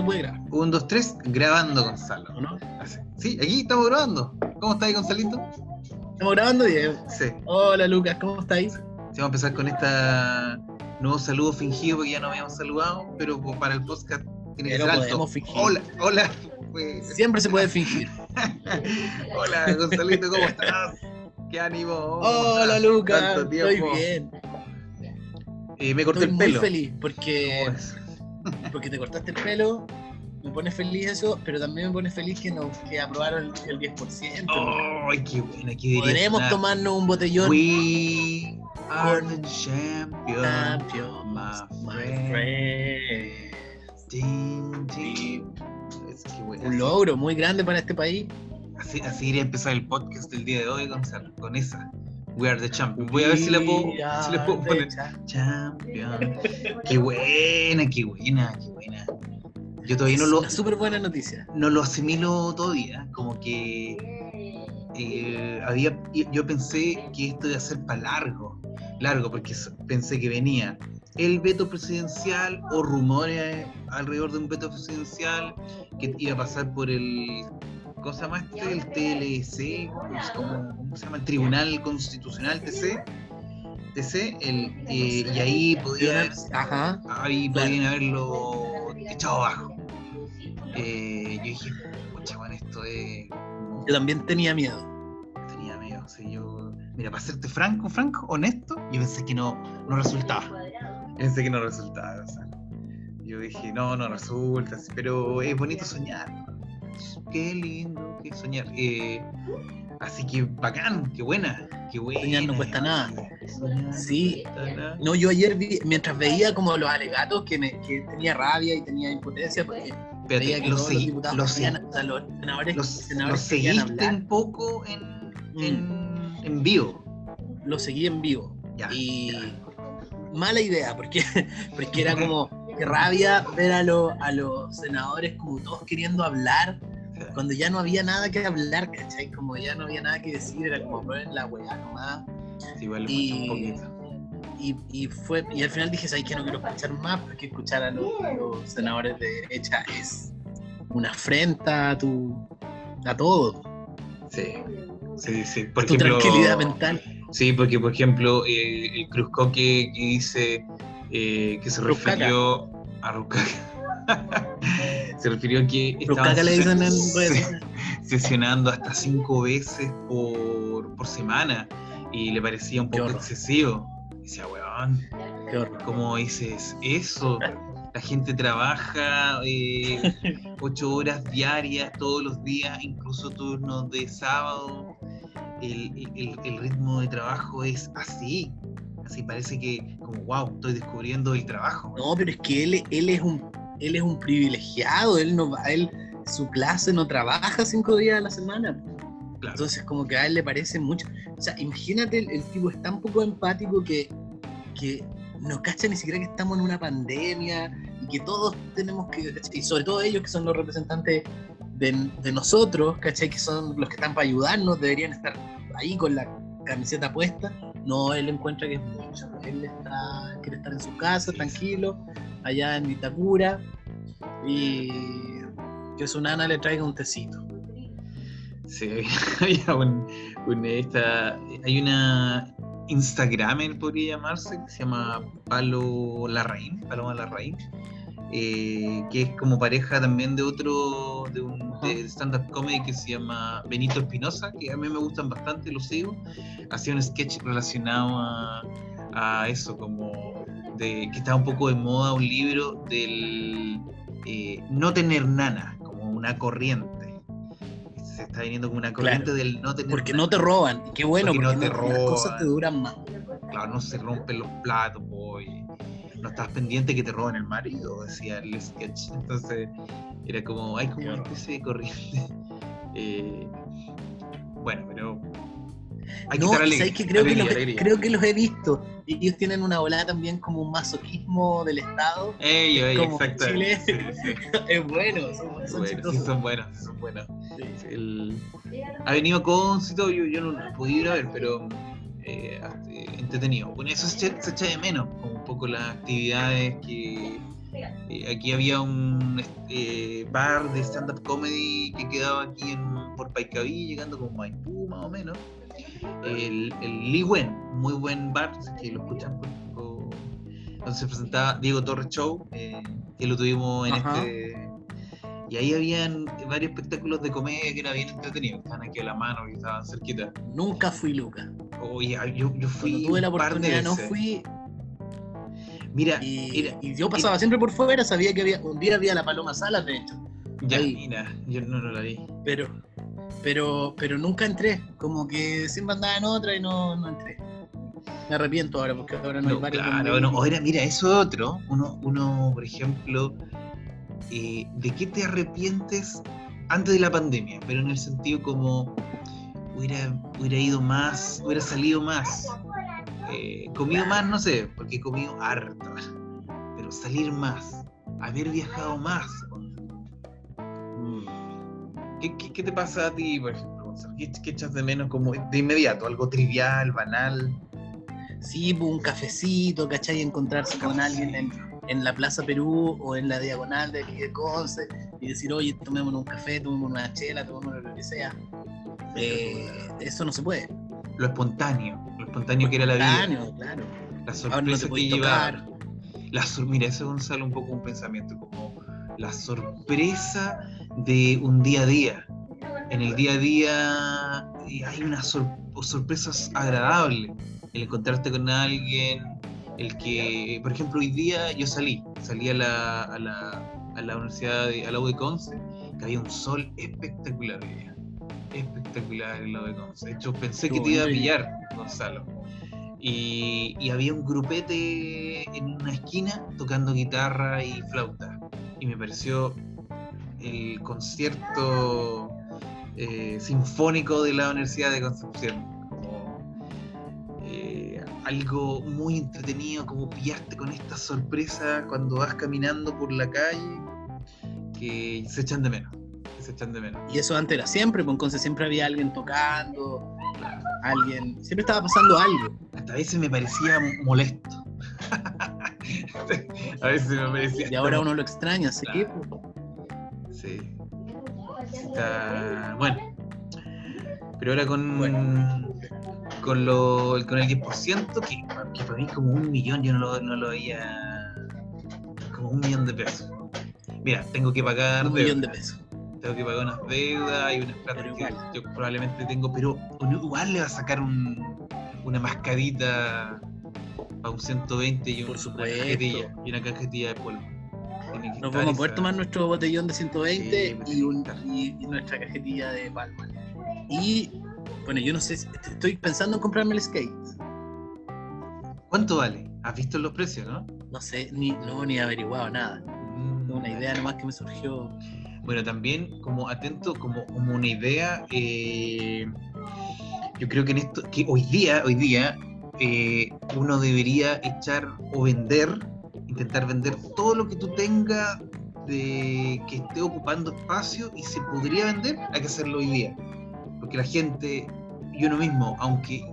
tú puedes grabar. Un, dos, tres, grabando, Gonzalo. ¿O no? Así. Sí, aquí estamos grabando. ¿Cómo estáis, Gonzalito? ¿Estamos grabando, Diego? Sí. Hola, Lucas, ¿cómo estáis? Sí, Vamos a empezar con esta nuevo saludo fingido porque ya no habíamos saludado, pero para el podcast tiene que ser alto. fingir. Hola, hola. Pues, Siempre se puede fingir. hola, Gonzalito, ¿cómo estás? ¿Qué ánimo? ¿Cómo Hola? Lucas. Estoy bien. Eh, me corté Estoy el muy pelo. feliz porque, ¿Cómo es? Porque te cortaste el pelo. Me pone feliz eso, pero también me pone feliz que, nos, que aprobaron el, el 10%. ¡Ay, qué buena! ¿Qué? Podremos Una- tomarnos un botellón. We are the champions, Champions, my my friend. Es que Un logro muy grande para este país. Así, así iría a empezar el podcast del día de hoy, Gonzalo, con esa. We are the champions. Voy a ver si la puedo, si poner. Champion. Qué buena, qué buena, qué buena. Yo todavía no lo, súper buena noticia. no lo asimilo todavía. Como que eh, había, yo pensé que esto iba a ser para largo, largo, porque pensé que venía el veto presidencial o rumores alrededor de un veto presidencial que iba a pasar por el, ¿cómo se llama este? El TLC, pues, ¿cómo, cómo se llama? El Tribunal Constitucional, TC. TC, el, eh, y ahí podía haber Ajá. ahí podían haberlo echado abajo. Eh, yo dije, pucha, bueno, esto es. como- Yo también tenía miedo. Tenía miedo. o sea, yo, mira, para serte franco, franco, honesto, yo pensé que no, no resultaba. Pensé que no resultaba. o sea, yo dije, no, no resulta, pero es bonito soñar. Qué lindo que soñar. Eh, así que bacán, qué buena, qué buena. Soñar no cuesta nada. Soñar no Sí. cuesta nada. No, yo ayer vi, mientras veía como los alegatos que, me, que tenía rabia y tenía impotencia porque Espérate, veía que lo todos los diputados o sea, los senadores, los, senadores los seguiste un poco en, Mm. en, en vivo. lo seguí en vivo. Ya, y ya. mala idea, porque, porque era como que rabia ver a, los a los senadores como todos queriendo hablar, cuando ya no había nada que hablar, ¿cachai? Como ya no había nada que decir, era como poner la weá nomás. Sí, igual y-. Y, y fue, y al final dije, ¿sabes que No quiero escuchar más, porque escuchar a los, a los senadores de derecha es una afrenta a tu a todo, Sí, sí, sí. Por a tu ejemplo, tranquilidad mental. Sí, porque por ejemplo, eh, el Cruzcoque que dice eh, que se refirió a Ruscaca. se refirió a que estaban ses- sesionando hasta cinco veces por, por semana y le parecía un poco excesivo. Decía, weón. ¿Cómo dices eso? La gente trabaja eh, ocho horas diarias todos los días, incluso turnos de sábado. El, el- el ritmo de trabajo es así. Así parece que, como, wow, estoy descubriendo el trabajo. No, pero es que él, él es un él es un privilegiado, él no va, él su clase no trabaja cinco días a la semana. Claro. Entonces como que a él le parece mucho. O sea, imagínate, el, el tipo es tan poco empático que, que no cacha ni siquiera que estamos en una pandemia y que todos tenemos que, y sobre todo ellos que son los representantes de, de nosotros, ¿cachai? Que son los que están para ayudarnos, deberían estar ahí con la camiseta puesta. No, él encuentra que es mucho. Él está, quiere estar en su casa, tranquilo, allá en Vitacura, y que su nana le traiga un tecito. Sí, había un, un- esta- hay una Instagramer, podría llamarse, que se llama Palo Larraín, Paloma Larraín, eh, que es como pareja también de otro, de un de stand-up comedy que se llama Benito Espinosa, que a mí me gustan bastante, lo sigo. Hacía un sketch relacionado a, a eso, como de que estaba un poco de moda un libro del eh, no tener nana, como una corriente. Se está viniendo como una corriente del no tener Porque nana. no te roban. Qué bueno, Porque porque, no te no- las cosas roban. te duran más. claro, no se rompen los platos, po, y no estás pendiente que te roben el marido, decía el sketch. Entonces, era como, hay como una especie de corriente. Eh, bueno, pero. Hay que no, alegre. ¿sabes qué? Creo, alegría, que los, alegría. creo que los he visto. Y ellos tienen una volada también como un masoquismo del Estado. Ellos, ellos, como exacto. Chile. Sí, sí. es bueno, son, son Bueno, sí, son buenos, sí, son buenos. Sí. El- Ha venido con yo, yo no lo he podido ir a ver, pero eh, eh, entretenido. Bueno, eso se echa, se echa de menos, como un poco las actividades que Eh, aquí había un este, bar de stand-up comedy que quedaba aquí en, por Paicaví, llegando como Maipú más o menos. El, el Lee Wen, muy buen bar, que lo escuchan por, por- donde se presentaba Diego Torres Show, eh, que lo tuvimos en Ajá. este... Y ahí habían varios espectáculos de comedia que era bien entretenido, estaban aquí a la mano, que estaban cerquita. Nunca fui Luca. Oye, yo, yo fui Cuando tuve la oportunidad no fui Mira, y, era- y yo pasaba siempre por fuera, sabía que había un día había la Paloma Salas, de hecho, ya, ahí. mira, yo no, no la vi. pero pero pero nunca entré, como que siempre andaba en otra y no, no entré. Me arrepiento ahora porque ahora no, hay No, varios claro, ir. ahora mira, eso es otro. Uno, uno por ejemplo, eh, ¿de qué te arrepientes antes de la pandemia? Pero en el sentido como hubiera, hubiera ido más, hubiera salido más, eh, comido más, no sé, porque he comido harto, pero salir más, haber viajado más. Mm. ¿Qué, qué, qué te pasa a ti, por ejemplo, Gonzalo? ¿Qué, qué echas de menos como de inmediato? Algo trivial, banal. Sí, pues, un cafecito, ¿cachai? Encontrarse con alguien en, en la Plaza Perú o en la diagonal de aquí de Conce y decir, oye, tomémonos un café, tomémonos una chela, tomémonos lo que sea. Eh, eso no se puede. lo espontáneo, lo espontáneo que era la vida, Espontáneo, claro. la no sorpresa que tocar. La Mira, eso Gonzalo un poco un pensamiento, como la sorpresa de un día a día. En el día a día eh, hay unas sor- sorpresas agradables. El encontrarte con alguien, el que, por ejemplo, hoy día yo salí, salí a la, a la, a la Universidad de, a la U de Conce, que había un sol espectacular hoy día. Espectacular en la U de Conce. De hecho, pensé que te iba a pillar, Gonzalo. Y, y había un grupete en una esquina tocando guitarra y flauta. Y me pareció el concierto eh, sinfónico de la Universidad de Concepción. Eh, algo muy entretenido, como pillarte con esta sorpresa cuando vas caminando por la calle, que se echan de menos. Que se echan de menos. Y eso antes era siempre, pues entonces siempre había alguien tocando, alguien, siempre estaba pasando algo. Hasta a veces me parecía molesto. a veces me parecía. Y ahora uno lo extraña, así que Claro. pues, Sí. Está bueno. Pero ahora con, Bueno. con, lo, con el 10%, que, que para mí es como un millón, yo no lo, no lo veía como un millón de pesos. Mira, tengo que pagar un millón de pesos. Tengo que pagar unas deudas y unas plata Pero que igual. yo probablemente tengo, pero igual le va a sacar un, una mascarita a un 120 y Por una cajetilla, y una cajetilla de polvo. Nos vamos a poder tomar nuestro botellón de 120 Sí, pues, y, un- claro. y- y nuestra cajetilla de palma. Y bueno, yo no sé, estoy pensando en comprarme el skate. ¿Cuánto vale? ¿Has visto los precios, no? No sé, ni, no, ni he averiguado nada. Mm. Una idea nomás que me surgió. Bueno, también como atento, como, como una idea, eh, yo creo que en esto, que hoy día, hoy día, eh, uno debería echar o vender, intentar vender todo lo que tú tengas de que esté ocupando espacio y se podría vender, hay que hacerlo hoy día. Porque la gente y uno mismo, aunque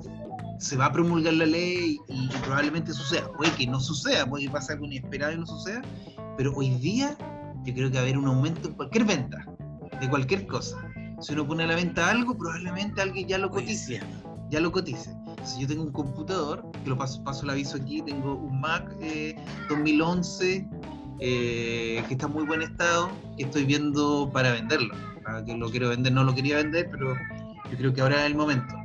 se va a promulgar la ley y, y probablemente suceda, puede que no suceda, puede que pase algo inesperado y no suceda, pero hoy día yo creo que va a haber un aumento en cualquier venta, de cualquier cosa. Si uno pone a la venta algo, probablemente alguien ya lo cotice ya lo cotice. Si yo tengo un computador, que lo paso, paso el aviso aquí, tengo un Mac eh, 2011 eh, que está en muy buen estado, que estoy viendo para venderlo. Para que lo quiero vender, no lo quería vender, pero yo creo que ahora es el momento.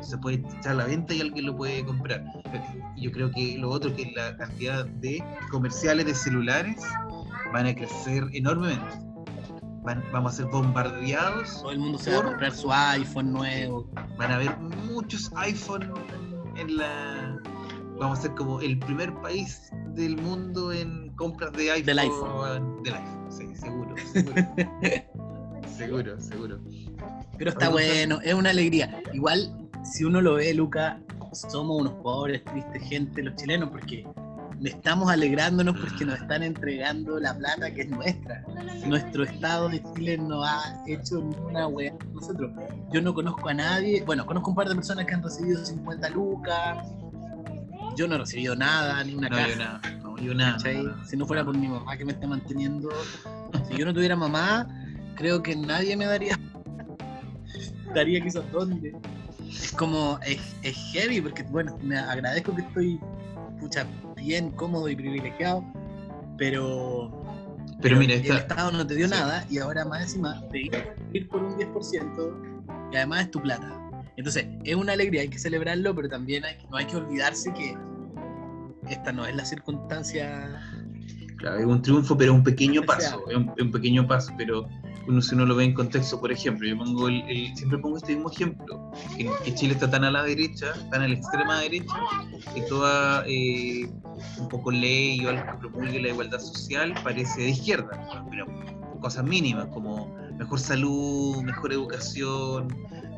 Se puede echar a la venta y alguien lo puede comprar. Yo creo que lo otro que es la cantidad de comerciales de celulares van a crecer enormemente. Van- vamos a ser bombardeados Todo el mundo se va a comprar su iPhone nuevo. van a haber muchos iPhone en la vamos a ser como el primer país del mundo en compras de iPhone Del iPhone. del iPhone sí seguro seguro seguro seguro Pero está bueno, es una alegría. Igual, si uno lo ve, Luca, somos unos pobres, tristes gente, los chilenos, porque estamos alegrándonos porque nos están entregando la plata que es nuestra. Nuestro estado de Chile no ha hecho ninguna wea. Nosotros, yo no conozco a nadie, bueno, conozco un par de personas que han recibido 50 lucas. Yo no he recibido nada, ni una no hay nada no, yo nada. Si no fuera por mi mamá que me está manteniendo. Si yo no tuviera mamá, creo que nadie me daría. daría quizás dónde. Es como, es, es heavy, porque bueno, me agradezco que estoy pucha, bien cómodo y privilegiado, pero. Pero mira, el esta, Estado no te dio sí. nada y ahora más encima te ir, por un 10% y además es tu plata. Entonces, es una alegría, hay que celebrarlo, pero también hay, no hay que olvidarse que esta no es la circunstancia. claro, es un triunfo, pero un pequeño paso, es un, es un pequeño paso, pero uno, si uno lo ve en contexto, por ejemplo, yo pongo el, el- siempre pongo este mismo ejemplo, que, Chile está tan a la derecha, tan a la extrema derecha, que toda eh, un poco ley o algo que promulgue la igualdad social parece de izquierda, pero cosas mínimas como mejor salud, mejor educación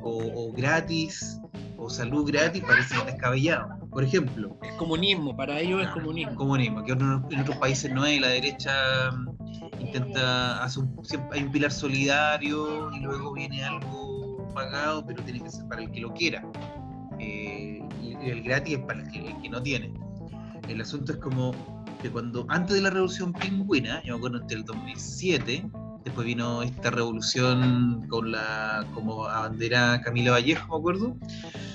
o, o gratis, o salud gratis parece descabellado. Por ejemplo, Es comunismo, para ellos es comunismo. comunismo, que en, otros países no es, la derecha mm, intenta, hace un, hay un pilar solidario y luego viene algo pagado, pero tiene que ser para el que lo quiera. Eh, y y el gratis es para el que, el que no tiene. El asunto es como que cuando, antes de la revolución pingüina, yo me acuerdo entre el 2007, después vino esta revolución con la, como bandera Camila Vallejo, me acuerdo,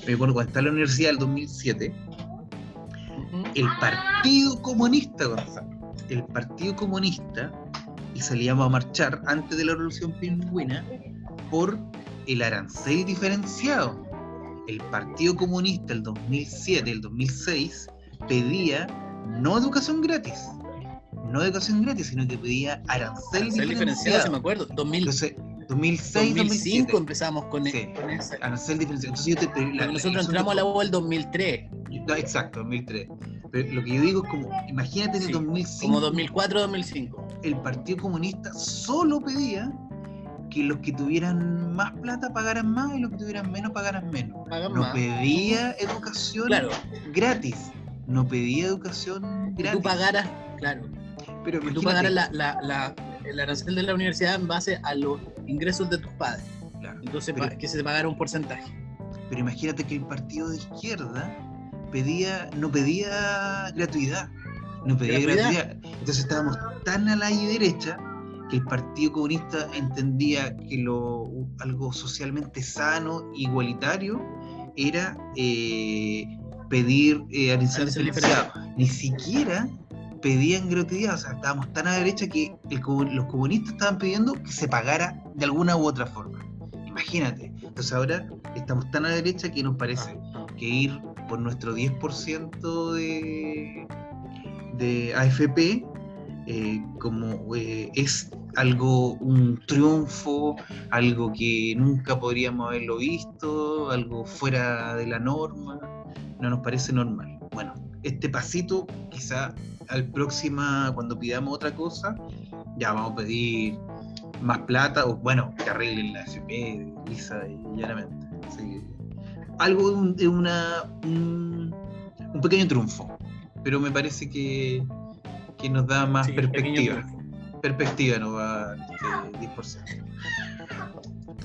me acuerdo cuando estaba en la universidad el 2007, Ujú. el Partido Comunista, Gonzalo, el Partido Comunista, y salíamos a marchar antes de la Revolución Pingüina por el arancel diferenciado. El Partido Comunista, el 2007, el 2006, pedía no educación gratis, no educación gratis, sino que pedía arancel, Arancel diferenciado, diferenciado. si me acuerdo. 2000, Entonces, 2006, 2005 2005 empezamos con, Sí. con ese. Arancel diferenciado. Entonces yo te pedí Porque nosotros entramos a la U el 2003, No, exacto, 2003. Pero lo que yo digo es como, imagínate en el Sí, 2005, como 2004-2005. el Partido Comunista solo pedía que los que tuvieran más plata pagaran más y los que tuvieran menos pagaran menos. Pagan No más. pedía educación Claro, gratis. No pedía educación que gratis. tú pagaras, claro, pero que tú pagaras la, la, la- el arancel de la universidad en base a los ingresos de tus padres. Claro, Entonces, Pero- que se te pagara un porcentaje. pero imagínate que el partido de izquierda pedía, no pedía gratuidad. No pedía ¿Gratuidad? gratuidad. Entonces estábamos tan a la derecha que el Partido Comunista entendía que lo, algo socialmente sano, igualitario, era eh, pedir eh, diferenciado. Ni siquiera pedían gratuidad, o sea, estábamos tan a la derecha que los comunistas estaban pidiendo que se pagara de alguna u otra forma. Imagínate. Entonces ahora estamos tan a la derecha que nos parece que ir por nuestro 10% de, de AFP eh, como eh, es algo, un triunfo, algo que nunca podríamos haberlo visto, algo fuera de la norma, no nos parece normal. Bueno, este pasito quizá al próxima, cuando pidamos otra cosa, ya vamos a pedir más plata, o bueno, que arreglen la AFP, lisa y llanamente. Así que, algo de, un, de una, un, un pequeño triunfo, pero me parece que, que nos da más Sí, perspectiva. Perspectiva nos va este 10%.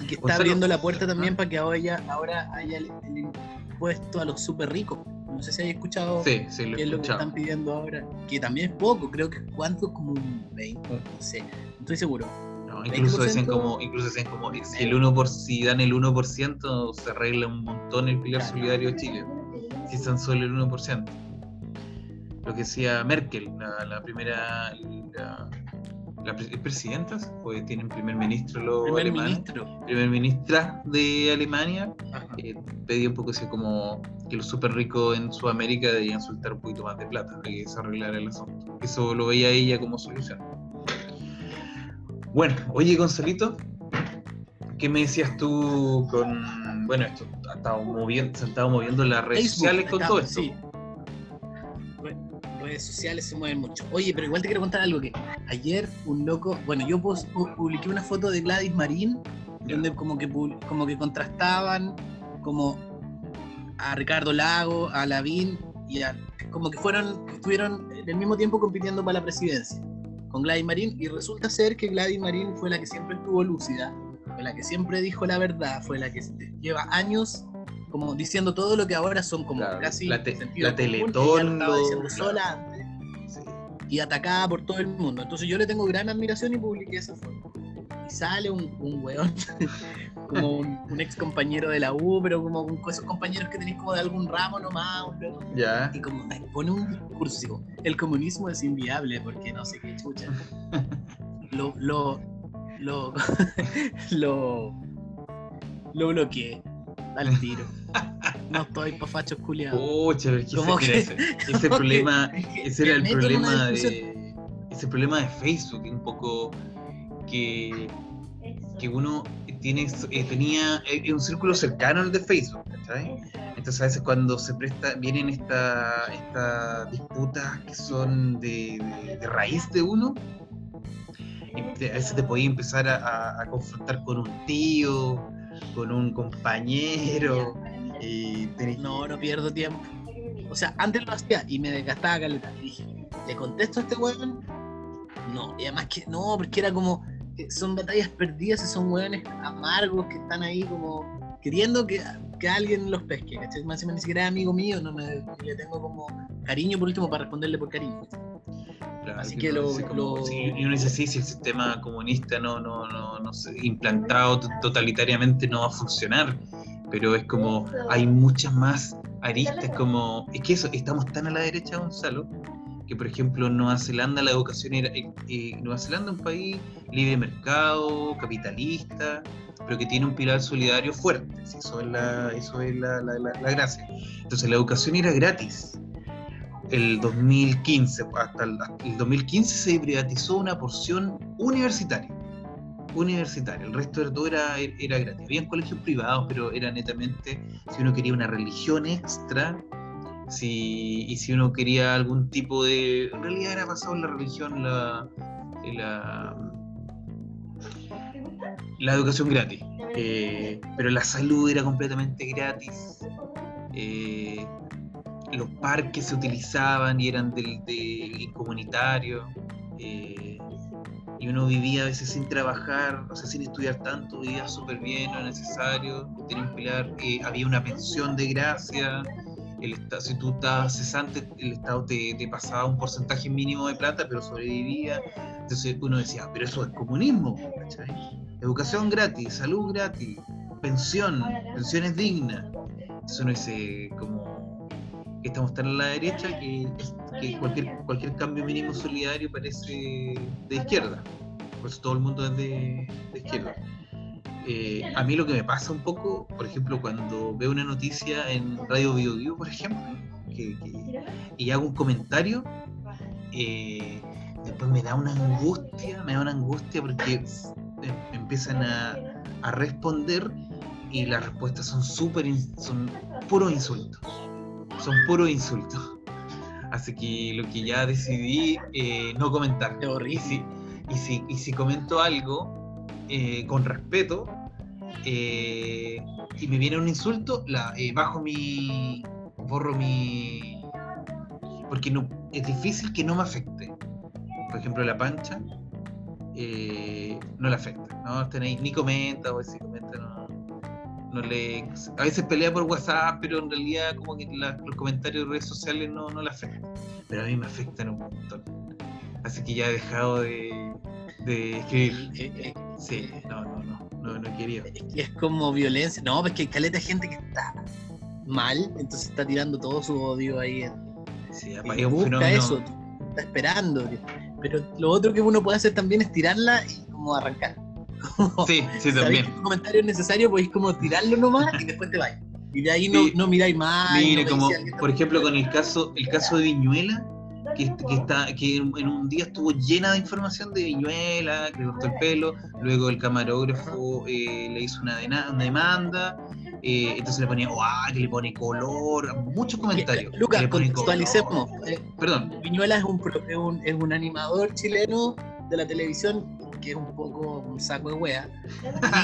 Y que está abriendo la puerta también para que ahora, ahora haya el, el impuesto a los súper ricos. No sé si hay escuchado Sí, sí, lo qué es lo que están pidiendo ahora. Que también es poco, creo que cuánto, como un 20, no sé, no estoy seguro. No, incluso 20%. como, incluso decían como si el 1 por, si dan el 1% se arregla un montón el pilar Claro. solidario de Chile. Si son solo el 1%. Lo que decía Merkel, la, la primera la, la pre- presidenta, pues tienen primer ministro los Primer alemanes, ministro. primer ministra de Alemania, eh, pedía un poco así como que los súper ricos en Sudamérica debían soltar un poquito más de plata para que se arreglara el asunto. Eso lo veía ella como solución. Bueno, oye Gonzalito, ¿qué me decías tú con, bueno, esto ha estado moviendo, se han estado moviendo las redes Facebook, sociales con todo esto? sí. Re- Redes sociales se mueven mucho. Oye, pero igual te quiero contar algo que ayer un loco, bueno, yo publiqué una foto de Gladys Marín Ya. donde como que como que contrastaban como a Ricardo Lago, a Lavín y a como que fueron estuvieron en el mismo tiempo compitiendo para la presidencia con Gladys Marín y resulta ser que Gladys Marín fue la que siempre estuvo lúcida, fue la que siempre dijo la verdad, fue la que lleva años como diciendo todo lo que ahora son como Claro, casi la te- la Teletón lo sola antes. Sí. y atacada por todo el mundo. Entonces yo le tengo gran admiración y publiqué esa foto. Y sale un, un weón, como un, ex compañero de la U, pero como con esos compañeros que tenéis como de algún ramo nomás, Ya. Y como pone un discurso el comunismo es inviable porque no sé qué chucha. lo, lo, lo, lo, lo bloqueé al tiro. No estoy pa' fachos culiados. Pucha, pero es que Como ese, que- mira, ese, ese problema, que ese era el problema de ese problema de Facebook, un poco que, que uno tiene eh, tenía eh, un círculo cercano al de Facebook, ¿cachai? Entonces a veces cuando se presta, vienen estas esta disputas que son de, de- de raíz de uno, a veces te podía empezar a, a- a confrontar con un tío, con un compañero, y tenés- No, no pierdo tiempo. O sea, antes lo hacía y me desgastaba caleta. Y dije, ¿le contesto a este weón? No, y además que no, porque era como, que son batallas perdidas y son weones amargos que están ahí como queriendo que, que alguien los pesque, ¿cachai? Más ni siquiera es amigo mío, no me, le tengo como cariño por último para responderle por cariño. Claro, Así que lo- lo- sí, y uno dice, sí, si el sistema comunista no, no, no, no sé, implantado totalitariamente no va a funcionar, pero es como, hay muchas más aristas, como, es que eso, estamos tan a la derecha, Gonzalo, que por ejemplo Nueva Zelanda la educación era, eh, eh, Nueva Zelanda un país libre de mercado, capitalista, pero que tiene un pilar solidario fuerte, eso es la, eso es la, la- la- la gracia. Entonces la educación era gratis, el 2015, hasta el, el 2015 se privatizó una porción universitaria. Universitaria, el resto de todo era, era gratis. Habían colegios privados, pero era netamente si uno quería una religión extra, si, y si uno quería algún tipo de. En realidad era basado en la religión, la, la, educación gratis. Eh, pero la salud era completamente gratis. Eh, los parques se utilizaban y eran del, del comunitario. eh, y uno vivía a veces sin trabajar, o sea, sin estudiar tanto, vivía súper bien, lo necesario, tenía un pilar, eh, había una pensión de gracia, el si tú estabas cesante, el Estado te, te pasaba un porcentaje mínimo de plata, pero sobrevivía. Entonces uno decía, "Ah, pero eso es comunismo, ¿cachai? Educación gratis, salud gratis, pensión, pensiones dignas. Entonces uno dice, como que estamos tan a la derecha que, que cualquier, cualquier cambio mínimo solidario parece de izquierda. Por eso todo el mundo es de, de izquierda. Eh, a mí lo que me pasa un poco, por ejemplo, cuando veo una noticia en Radio Bio Bio, por ejemplo, que- que- y hago un comentario, eh, después me da una angustia, me da una angustia porque em- empiezan a, a responder y las respuestas son súper, son puros insultos, son puros insultos. Así que lo que ya decidí, eh, no comentar. Y si, y si, y si comento algo eh, con respeto eh, y me viene un insulto, la, eh, bajo mi. borro mi. porque no, es difícil que no me afecte. Por ejemplo, la pancha no le afecta. ¿no? Este ni, comenta, o no, no le. A veces pelea por WhatsApp, pero en realidad, como que la- los comentarios de redes sociales no, no le afectan. Pero a mí me afectan un montón. Así que ya he dejado de, de escribir. Eh, eh, Sí, no, no, no, no, no quería. es que es como violencia. No, pues que hay caleta de gente que está mal, entonces está tirando todo su odio ahí. en- Sí, es un busca fenómeno. eso, está esperando. Pero lo otro que uno puede hacer también es tirarla y como arrancar. Sí, sí, también. un comentario es necesario, podéis como tirarlo nomás y después te vais. Y de ahí no, Sí. no miráis más. Mire, no como por ejemplo con el caso, el caso de Viñuela, que, que está, que en un día estuvo llena de información de Viñuela, que le cortó el pelo, luego el camarógrafo eh, le hizo una, demanda, eh, entonces le ponía, ¡guau! que le pone color, muchos comentarios. Lucas, color. contextualicemos. Eh, Perdón, Viñuela es un, es un, es un animador chileno de la televisión que es un poco un saco de wea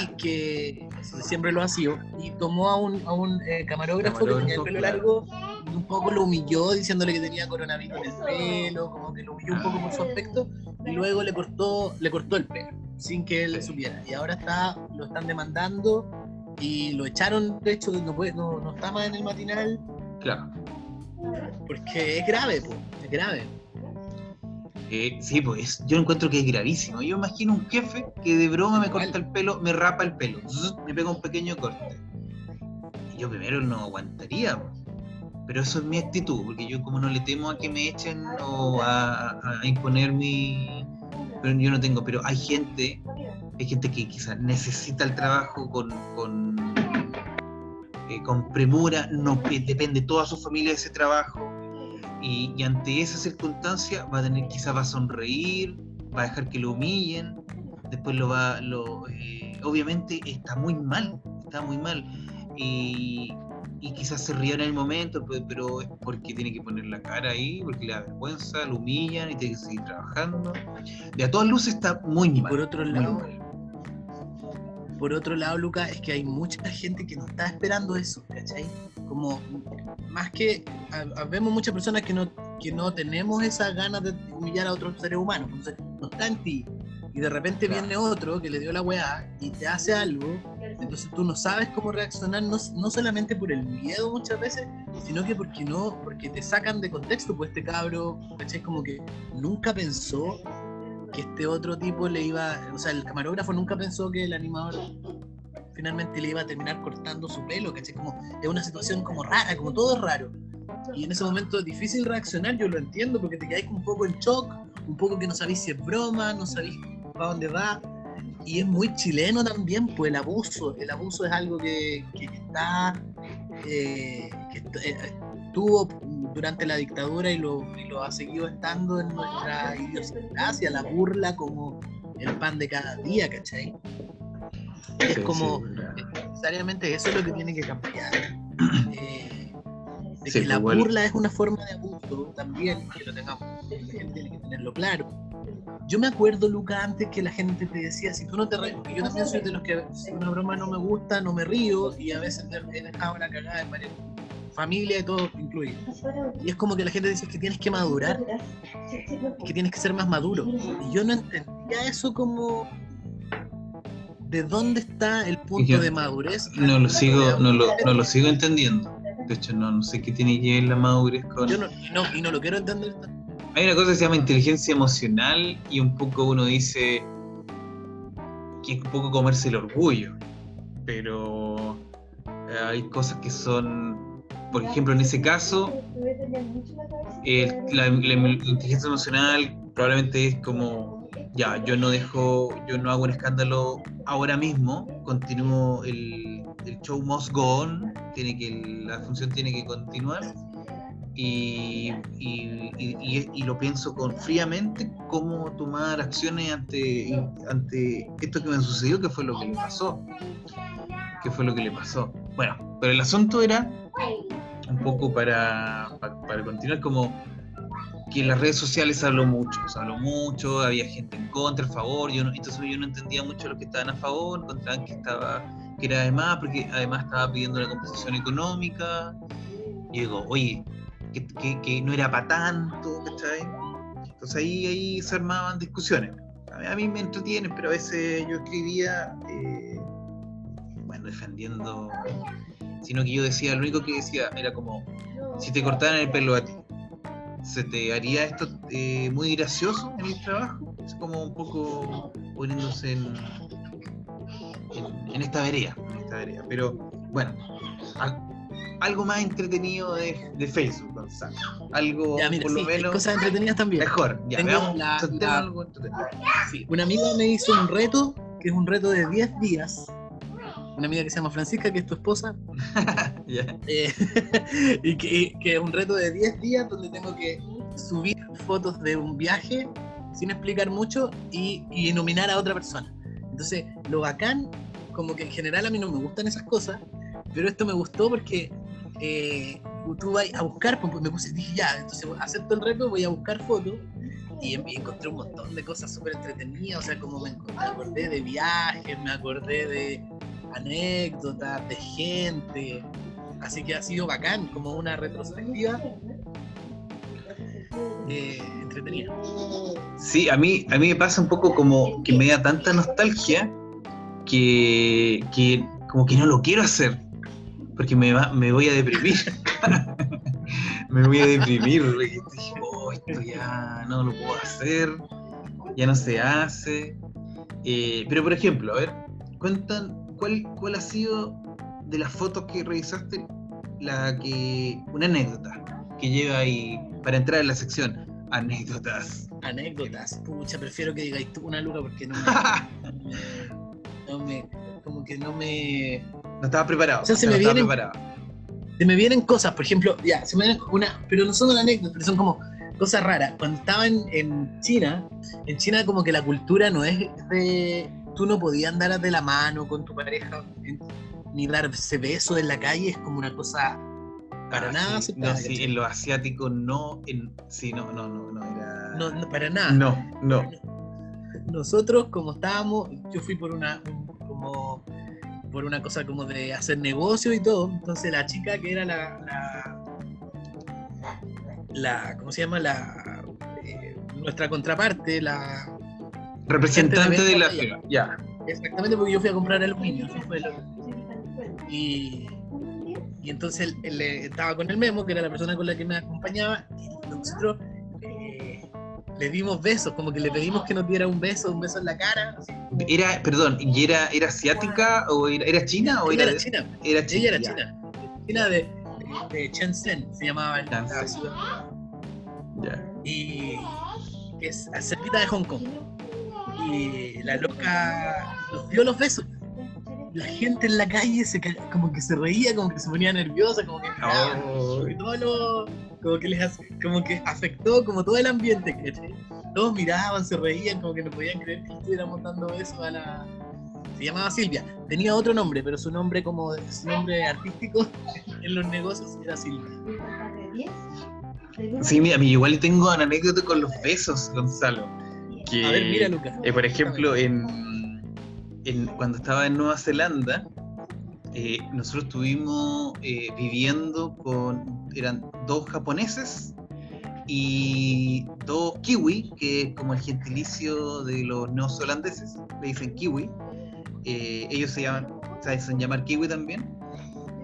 y que siempre lo ha sido y tomó a un, a un eh, camarógrafo, que tenía el pelo claro. largo y un poco lo humilló diciéndole que tenía coronavirus en el pelo, como que lo humilló un poco por su aspecto y luego le cortó, le cortó el pelo sin que él supiera y ahora está, lo están demandando y lo echaron, de hecho no, puede- no, no está más en el matinal claro. porque es grave, po, es grave. Eh, sí, pues yo encuentro que es gravísimo. Yo imagino un jefe que de broma me corta el pelo, me rapa el pelo, me pega un pequeño corte. Y yo primero no aguantaría, pero eso es mi actitud, porque yo como no le temo a que me echen o a, imponer mi... Pero yo no tengo, pero hay gente, hay gente que quizás necesita el trabajo con, con, eh, con premura, no depende toda su familia de ese trabajo, y, ante esa circunstancia va a tener, quizás va a sonreír, va a dejar que lo humillen, después lo va, lo, eh, obviamente está muy mal, está muy mal. Y, y quizás se ría en el momento, pero, es porque tiene que poner la cara ahí, porque le da vergüenza, lo humillan y tiene que seguir trabajando. De a todas luces está muy mal. Por otro lado, por otro lado, Luca, es que hay mucha gente que no está esperando eso, ¿cachai? Como más que vemos muchas personas que no, que no tenemos esas ganas de humillar a otros seres humanos, entonces no está en ti. Y de repente viene otro que le dio la weá y te hace algo entonces tú no sabes cómo reaccionar, no, no, solamente por el miedo muchas veces, sino que porque no, porque te sacan de contexto, pues este cabro, ¿cachai? Como que nunca pensó que este otro tipo le iba, o sea, el camarógrafo nunca pensó que el animador finalmente le iba a terminar cortando su pelo, ¿cachai? Como es una situación como rara, como todo es raro. Y en ese momento es difícil reaccionar, yo lo entiendo, porque te quedáis un poco en shock, un poco que no sabéis si es broma, no sabéis para dónde va y es muy chileno también, pues el abuso. El abuso es algo que, que está, eh, que eh, estuvo durante la dictadura y lo, y lo, ha seguido estando en nuestra idiosincrasia, la burla como el pan de cada día, ¿cachai? Es como, necesariamente eso es lo que tiene que cambiar. Eh, de que la pues, burla es una forma de abuso también, que lo tengamos, la tiene que tenerlo claro yo me acuerdo, Luca, antes que la gente te decía, si tú no te ríes, porque yo también soy de los que si una broma no me gusta, no me río, y a veces he dejado una cagada en varias familia y todo incluido. Y es como que la gente dice que tienes que madurar, que tienes que ser más maduro. Y yo no entendía eso como de dónde está el punto de madurez. No lo sigo, no lo, no lo sigo entendiendo. De hecho, no, no sé qué tiene que ver la madurez con. Yo no, no, y no lo quiero entender hay una cosa que se llama inteligencia emocional y un poco uno dice que es un poco comerse el orgullo, pero eh, hay cosas que son, por ejemplo, en ese caso, la, inteligencia emocional probablemente es como, ya, yo no dejo, yo no hago un escándalo ahora mismo, continúo el, el show must go on, tiene que, la función tiene que continuar y, y, lo pienso con fríamente cómo tomar acciones ante, ante esto que me sucedió, que fue lo que le pasó. ¿Qué fue lo que le pasó? Bueno, pero el asunto era un poco para, para, continuar como que en las redes sociales habló mucho, se habló mucho, había gente en contra, a favor, yo no, entonces yo no entendía mucho lo que estaban a favor, encontraban que estaba, que era además, porque además estaba pidiendo una compensación económica, y digo, oye, que, no era para tanto, ¿cachai? Entonces ahí, ahí se armaban discusiones. A mí, me entretienen, pero a veces yo escribía, eh, bueno, defendiendo, sino que yo decía, lo único que decía era como, si te cortaran el pelo a ti, ¿se te haría esto eh, muy gracioso en el trabajo? Es como un poco poniéndose en, en, esta vereda, en esta vereda. Pero bueno, algo más entretenido de, de Facebook, Gonzalo. Algo por lo menos. Cosas entretenidas también. Mejor, ya veamos. Una amiga me hizo un reto, que es un reto de 10 días. Una amiga que se llama Francisca, que es tu esposa. Eh, y que, que, es un reto de 10 días donde tengo que subir fotos de un viaje sin explicar mucho y, y nominar a otra persona. Entonces, lo bacán, como que en general a mí no me gustan esas cosas, pero esto me gustó porque eh, tú vas a buscar, pues me puse, dije ya, entonces acepto el reto, voy a buscar fotos y encontré un montón de cosas súper entretenidas, o sea, como me, acordé de viajes, me acordé de anécdotas, de gente, así que ha sido bacán, como una retrospectiva eh, entretenida. Sí, a mí, a mí me pasa un poco como que me da tanta nostalgia que, que como que no lo quiero hacer porque me, me voy a deprimir. me voy a deprimir. Oh, esto ya no lo puedo hacer, ya no se hace. Eh, pero por ejemplo, a ver, cuentan cuál, cuál ha sido de las fotos que revisaste la que una anécdota que lleva ahí para entrar en la sección anécdotas. Anécdotas, pucha, prefiero que digáis tú una luca porque no me, no me, como que no me no estaba preparado. O sea, se no me estaba vienen- preparado. se me vienen cosas, por ejemplo, ya, se me vienen una, pero no son anécdotas, pero son como cosas raras. Cuando estaba en, en China, en China como que la cultura no es de, tú no podías andar de la mano con tu pareja, ni darse besos en la calle, es como una cosa para Ah, nada sí, no, en lo asiático no, en, sí, no, no, no, no era. no, no, para nada. no, no. Nosotros como estábamos, yo fui por una, un- como por una cosa como de hacer negocio y todo, entonces la chica que era la, la, la ¿cómo se llama? La, eh, nuestra contraparte, la, Representante de la feria, ya. exactamente porque yo fui a comprar aluminio, eso fue lo- y, y entonces él, él, eh, estaba con el Memo, que era la persona con la que me acompañaba, y nosotros eh, le dimos besos, como que le pedimos que nos diera un beso, un beso en la cara, Era, perdón, ¿y era, era asiática o era, era china o era, era china. era china? Ella era china. China de, de, de Shenzhen, se llamaba el- la ciudad. ya. Y que es cerquita de Hong Kong. Y la loca nos dio los besos. La gente en la calle se, ca- como que se reía, como que se ponía nerviosa, como que. Oh, Y todo lo, como que les como que afectó como todo el ambiente, ¿cachai? Todos miraban, se reían, como que no podían creer que estuviéramos dando besos a la. Se llamaba Silvia. Tenía otro nombre, pero su nombre como su nombre artístico en los negocios era Silvia. Sí, mira, a mí igual tengo una anécdota con los besos, Gonzalo. Que, A ver, mira, Lucas. eh, por ejemplo, en, en- cuando estaba en Nueva Zelanda, eh, nosotros estuvimos eh, viviendo con, eran dos japoneses y dos kiwi, que es como el gentilicio de los neozelandeses, le dicen kiwi. Eh, ellos se llaman, se hacen llamar kiwi también.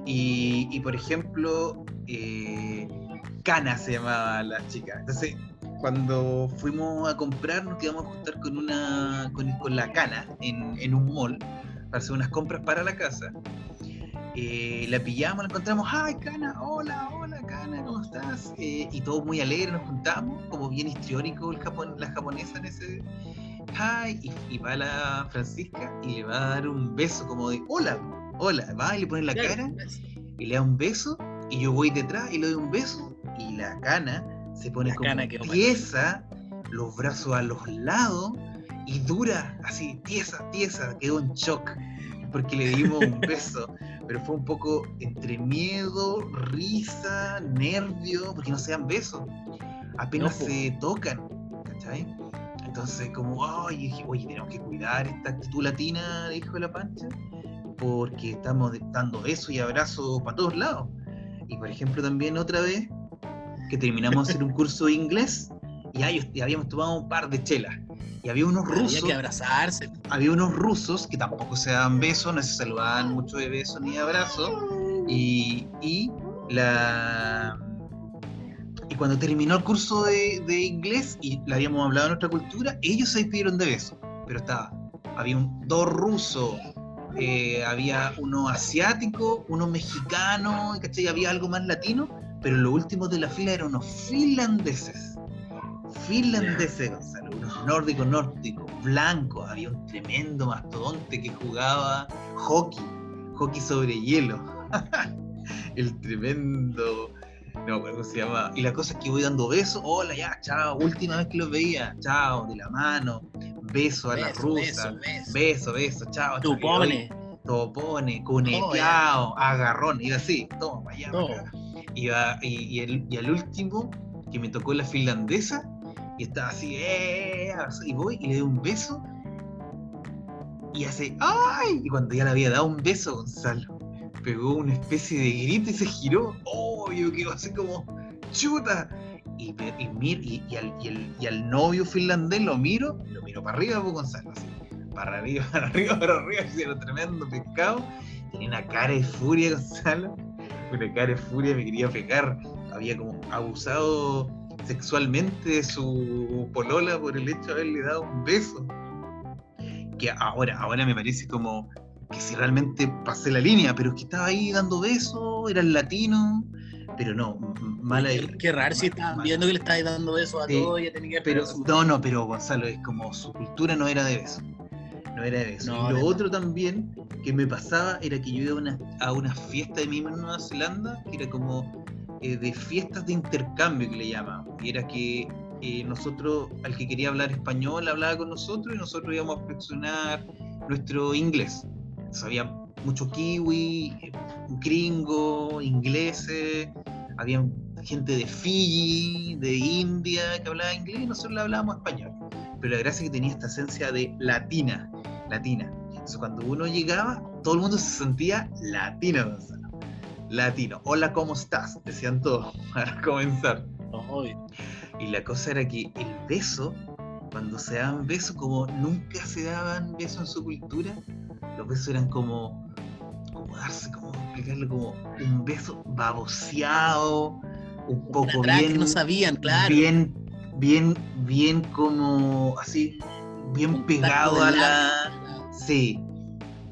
Y, y, por ejemplo, Cana se llamaba la chica. Entonces, cuando fuimos a comprar, nos íbamos a juntar con una con, con la Cana en, en un mall para hacer unas compras para la casa. Eh, la pillamos, la encontramos, ¡ay, Cana! Hola, hola, Cana, ¿cómo estás? Eh, y todos muy alegres nos juntamos, como bien histriónico el japon- la japonesa en ese. ¡Ay! Y, y va la Francisca y le va a dar un beso, como de, ¡hola! Hola, va y le pone la cara y le da un beso y yo voy detrás y le doy un beso y la cana se pone La como cana tiesa, los brazos a los lados y dura, así, tiesa, tiesa, quedó en shock porque le dimos un beso, pero fue un poco entre miedo, risa, nervio, porque no se dan besos, apenas No, se tocan, ¿cachai? Entonces, como, ay, dije, oye, tenemos que cuidar esta actitud latina, dijo la pancha, porque estamos dando besos y abrazos para todos lados. Y por ejemplo, también otra vez que terminamos de hacer un curso de inglés y, ahí- y habíamos tomado un par de chelas. Y había unos Había rusos, que abrazarse. había unos rusos que tampoco se daban besos, no se saludaban mucho de besos ni de abrazos. Y, y la y cuando terminó el curso de, de inglés y habíamos hablado de nuestra cultura, ellos se despidieron de besos. Pero estaba, había un, dos rusos, eh, había uno asiático, uno mexicano, ¿cachai? Había algo más latino, pero los últimos de la fila eran unos finlandeses. Finlandeses, Gonzalo, unos nórdicos, nórdicos, blancos. Había un tremendo mastodonte que jugaba hockey, hockey sobre hielo. El tremendo. No me acuerdo cómo se llama. Y la cosa es que voy dando besos. Hola, ya, chao. Última vez que los veía. Chao, de la mano. Beso a la Beso, rusa. beso, beso. Beso, beso, chao. Pones. topone, cuneteado, agarrón, iba así, toma para allá, Y, el, al último, que me tocó la finlandesa, y estaba así, ¡eh! y voy y le doy un beso, y hace, ¡ay! Y cuando ya le había dado un beso, Gonzalo, pegó una especie de grito y se giró, ¡oh! Yo quedó así como, ¡chuta! Y, y, y, al, novio finlandés lo miro, lo miro para arriba, pues, Gonzalo, así para arriba, para arriba, para arriba, así era tremendo pescado. Tenía una cara de furia, Gonzalo. Una cara de furia, me quería pegar. Había como abusado sexualmente de su polola por el hecho de haberle dado un beso. Que ahora, ahora me parece como que si realmente pasé la línea, pero es que estaba ahí dando besos, era el latino, pero no, mala Qué, qué raro si estaban viendo que le estabas dando besos a Sí, todos y ya tenía que Pero no, no, pero Gonzalo, es como su cultura no era de beso. No era de beso. No, y lo otro también que me pasaba era que yo iba a una, a una fiesta de mismo en Nueva Zelanda, que era como eh, de fiestas de intercambio que le llaman. Y era que eh, nosotros, al que quería hablar español, hablaba con nosotros y nosotros íbamos a perfeccionar nuestro inglés. Había mucho kiwi, eh, gringo, ingleses, había gente de Fiji, de India que hablaba inglés y nosotros le hablábamos español. Pero la gracia es que tenía esta esencia de latina, latina. Entonces cuando uno llegaba, todo el mundo se sentía latino, Gonzalo. Latino. Hola, ¿cómo estás? Decían todos para comenzar. Y la cosa era que el beso, cuando se daban besos, como nunca se daban besos en su cultura, los besos eran como, como darse, como explicarlo, como un beso baboseado, un poco que bien, no sabían, claro. bien, bien, bien como así, bien pegado a la, sí,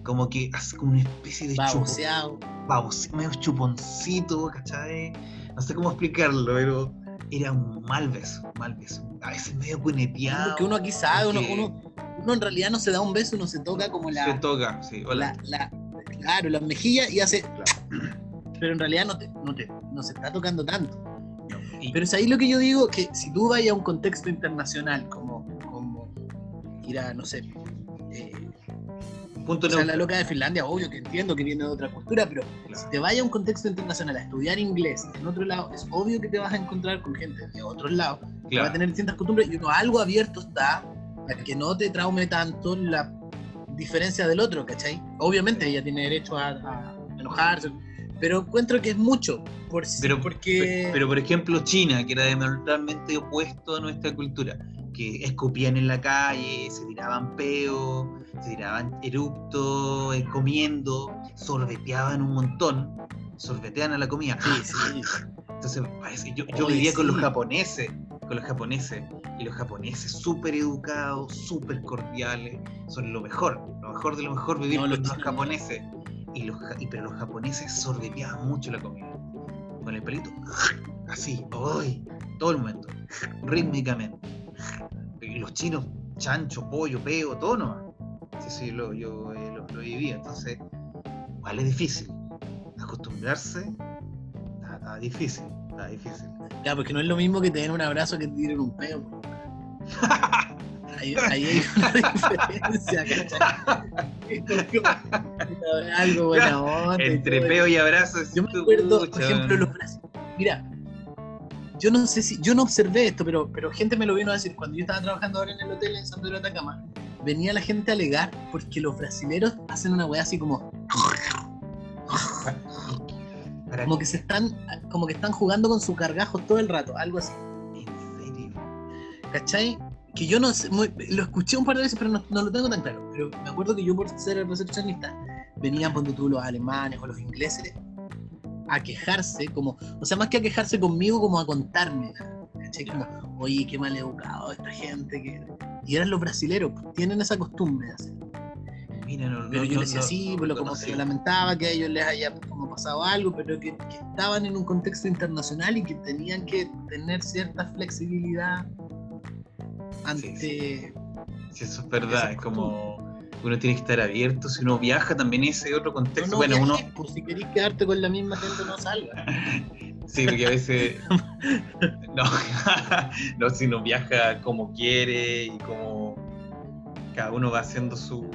como que así como una especie de baboseado. babose- medio chuponcito, ¿cachai? No sé cómo explicarlo, pero era un mal beso, mal beso. A veces medio cuneteado. Porque uno aquí sabe, uno, porque uno, uno en realidad no se da un beso, uno se toca como se la, toca, sí, hola. la, la- claro, la mejilla y hace, Claro. pero en realidad no, te, no, te, no se está tocando tanto. Y- Pero es ahí lo que yo digo, que si tú vas a un contexto internacional, como, como ir a, no sé, punto o sea, la loca de Finlandia, obvio que entiendo que viene de otra cultura, pero Claro. si te vayas a un contexto internacional a estudiar inglés en otro lado, es obvio que te vas a encontrar con gente de otros lados, que va Claro. a tener distintas costumbres y uno algo abierto está para que no te traume tanto la diferencia del otro, ¿cachai? Obviamente ella tiene derecho a, a enojarse, pero encuentro que es mucho, por, Pero, porque... pero, por ejemplo, China, que era diametralmente opuesto a nuestra cultura, que escupían en la calle, se tiraban peos, se tiraban eruptos, eh, comiendo, sorbeteaban un montón, sorbetean a la comida. Sí, sí. Entonces, parece, yo, yo Oye, vivía con los japoneses, con los japoneses, y los japoneses súper educados, súper cordiales, son lo mejor, lo mejor de lo mejor vivir No, con los los japoneses. Y los, y, pero los japoneses sorbeteaban mucho la comida, con el pelito, así, ¡ay! todo el momento, rítmicamente. Y los chinos, chancho, pollo, peo, todo nomás. Sí, sí, lo, yo eh, lo, lo viví, entonces, igual es difícil. Acostumbrarse está, está difícil, está difícil. Ya, porque no es lo mismo que te den un abrazo que te tiren un peo. Ahí, ahí hay una diferencia, ¿cachai? Algo buena onda. y Entre peo y abrazo. Yo me acuerdo, por ejemplo, los brasileños. Mira, yo no sé si, yo no observé esto, pero, pero gente me lo vino a decir. Cuando yo estaba trabajando ahora en el hotel en San Pedro de Atacama, venía la gente a alegar porque los brasileros hacen una weá así como, como que se están, como que están jugando con sus cargajos todo el rato, algo así. En serio. ¿Cachai? Que yo no sé, muy- lo escuché un par de veces, pero no, no lo tengo tan claro. Pero me acuerdo que yo, por ser recepcionista, venían, ponte tú, los alemanes o los ingleses a quejarse, como, o sea, más que a quejarse conmigo, como a contarme. ¿Cachai? Como, oye, qué mal educado esta gente. Que... Y eran los brasileros, pues, tienen esa costumbre de hacer. Mira, no, Pero no, yo no, le decía no, sí, no pero como que lamentaba que a ellos les haya como pasado algo, pero que, que estaban en un contexto internacional y que tenían que tener cierta flexibilidad ante... Sí, Sí, eso es verdad. Es como uno tiene que estar abierto. Si uno viaja, también ese otro contexto. no bueno, uno. por si queréis quedarte con la misma gente, no salga. Sí, porque a veces. No, no, si uno viaja como quiere y como. Cada uno va haciendo su.